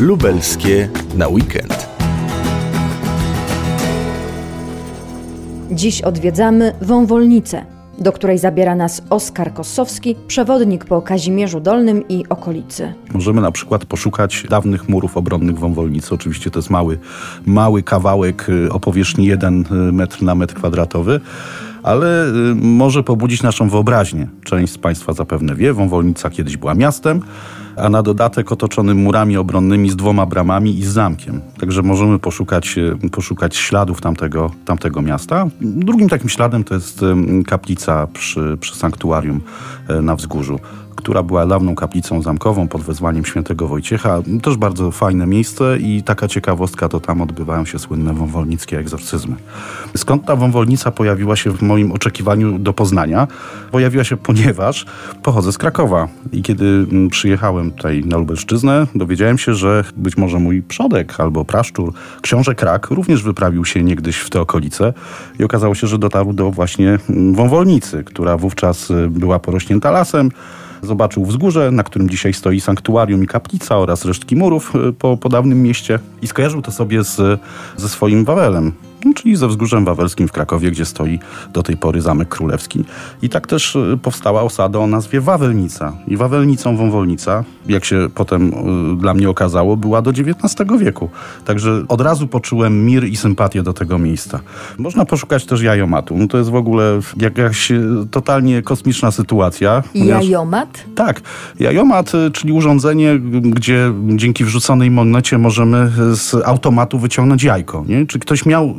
lubelskie na weekend. Dziś odwiedzamy Wąwolnicę, do której zabiera nas Oskar Kossowski, przewodnik po Kazimierzu Dolnym i okolicy. Możemy na przykład poszukać dawnych murów obronnych Wąwolnicy. Oczywiście to jest mały, mały kawałek y, o powierzchni 1 y, metr na metr kwadratowy ale y, może pobudzić naszą wyobraźnię. Część z Państwa zapewne wie, Wąwolnica kiedyś była miastem, a na dodatek otoczonym murami obronnymi z dwoma bramami i z zamkiem. Także możemy poszukać, e, poszukać śladów tamtego, tamtego miasta. Drugim takim śladem to jest kaplica przy, przy sanktuarium e, na wzgórzu która była dawną kaplicą zamkową pod wezwaniem świętego Wojciecha. Też bardzo fajne miejsce i taka ciekawostka, to tam odbywają się słynne wąwolnickie egzorcyzmy. Skąd ta wąwolnica pojawiła się w moim oczekiwaniu do Poznania? Pojawiła się, ponieważ pochodzę z Krakowa i kiedy mm, przyjechałem tutaj na Lubelszczyznę, dowiedziałem się, że być może mój przodek albo praszczur, książę Krak, również wyprawił się niegdyś w te okolice i okazało się, że dotarł do właśnie mm, wąwolnicy, która wówczas y, była porośnięta lasem, Zobaczył wzgórze, na którym dzisiaj stoi sanktuarium i kaplica oraz resztki murów y, po, po dawnym mieście i skojarzył to sobie z, ze swoim Wawelem. No, czyli ze wzgórzem wawelskim w Krakowie, gdzie stoi do tej pory Zamek Królewski. I tak też y, powstała osada o nazwie Wawelnica. I Wawelnicą Wąwolnica, jak się potem y, dla mnie okazało, była do XIX wieku. Także od razu poczułem mir i sympatię do tego miejsca. Można poszukać też jajomatu. No to jest w ogóle jakaś y, totalnie kosmiczna sytuacja. Jajomat? Tak. Jajomat, czyli urządzenie, gdzie dzięki wrzuconej monecie możemy z automatu wyciągnąć jajko. Nie? Czy ktoś miał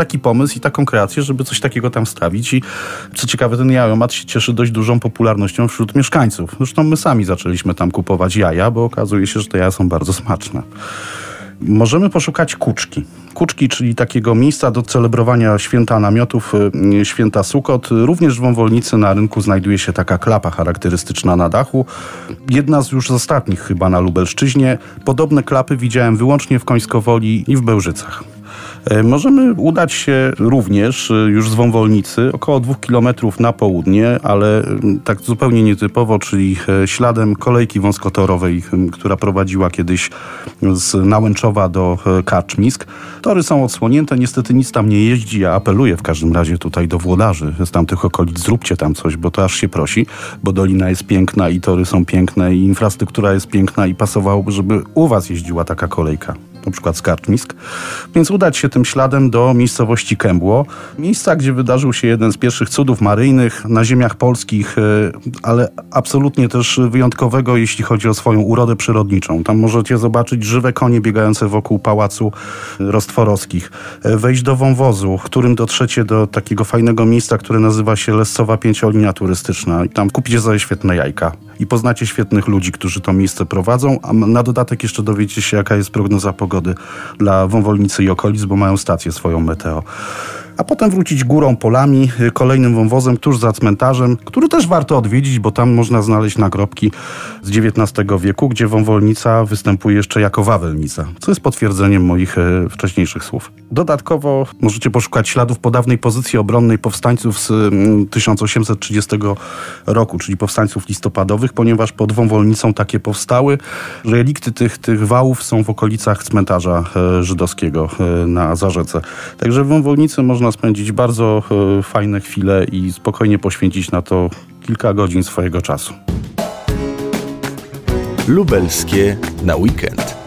taki pomysł i taką kreację, żeby coś takiego tam stawić. I co ciekawe, ten jajomat się cieszy dość dużą popularnością wśród mieszkańców. Zresztą my sami zaczęliśmy tam kupować jaja, bo okazuje się, że te jaja są bardzo smaczne. Możemy poszukać kuczki. Kuczki, czyli takiego miejsca do celebrowania święta namiotów, y, święta Sukot. Również w Wąwolnicy na rynku znajduje się taka klapa charakterystyczna na dachu. Jedna z już z ostatnich chyba na Lubelszczyźnie. Podobne klapy widziałem wyłącznie w Końskowoli i w Bełżycach. E, możemy udać się również e, już z Wąwolnicy około dwóch kilometrów na południe, ale tak zupełnie nietypowo, czyli e, śladem kolejki wąskotorowej, która prowadziła kiedyś z Nałęczowa do Kaczmisk. Tory są odsłonięte, niestety nic tam nie jeździ. Ja apeluję w każdym razie tutaj do włodarzy z tamtych okolic, zróbcie tam coś, bo to aż się prosi, bo dolina jest piękna i tory są piękne i infrastruktura jest piękna i pasowałoby, żeby u was jeździła taka kolejka przykład z Karczmisk, więc udać się tym śladem do miejscowości Kębło, miejsca, gdzie wydarzył się jeden z pierwszych cudów maryjnych na ziemiach polskich, e, ale absolutnie też wyjątkowego, jeśli chodzi o swoją urodę przyrodniczą. Tam możecie zobaczyć żywe konie biegające wokół pałacu Rostworowskich, e, wejść do wąwozu, którym dotrzecie do takiego fajnego miejsca, które nazywa się Lescowa Pięciolinia Turystyczna. I tam kupicie sobie świetne jajka i poznacie świetnych ludzi, którzy to miejsce prowadzą, a na dodatek jeszcze dowiecie się, jaka jest prognoza pogody dla Wąwolnicy i okolic, bo mają stację swoją meteo a potem wrócić górą polami, y, kolejnym wąwozem tuż za cmentarzem, który też warto odwiedzić, bo tam można znaleźć nagrobki z XIX wieku, gdzie wąwolnica występuje jeszcze jako wawelnica, co jest potwierdzeniem moich y, wcześniejszych słów. Dodatkowo możecie poszukać śladów po dawnej pozycji obronnej powstańców z 1830 mm, roku, czyli powstańców listopadowych, ponieważ pod wąwolnicą takie powstały. Relikty tych, tych wałów są w okolicach cmentarza y, żydowskiego na Zarzece. Także w wąwolnicy można spędzić bardzo e, fajne chwile i spokojnie poświęcić na to kilka godzin swojego czasu. Lubelskie na weekend.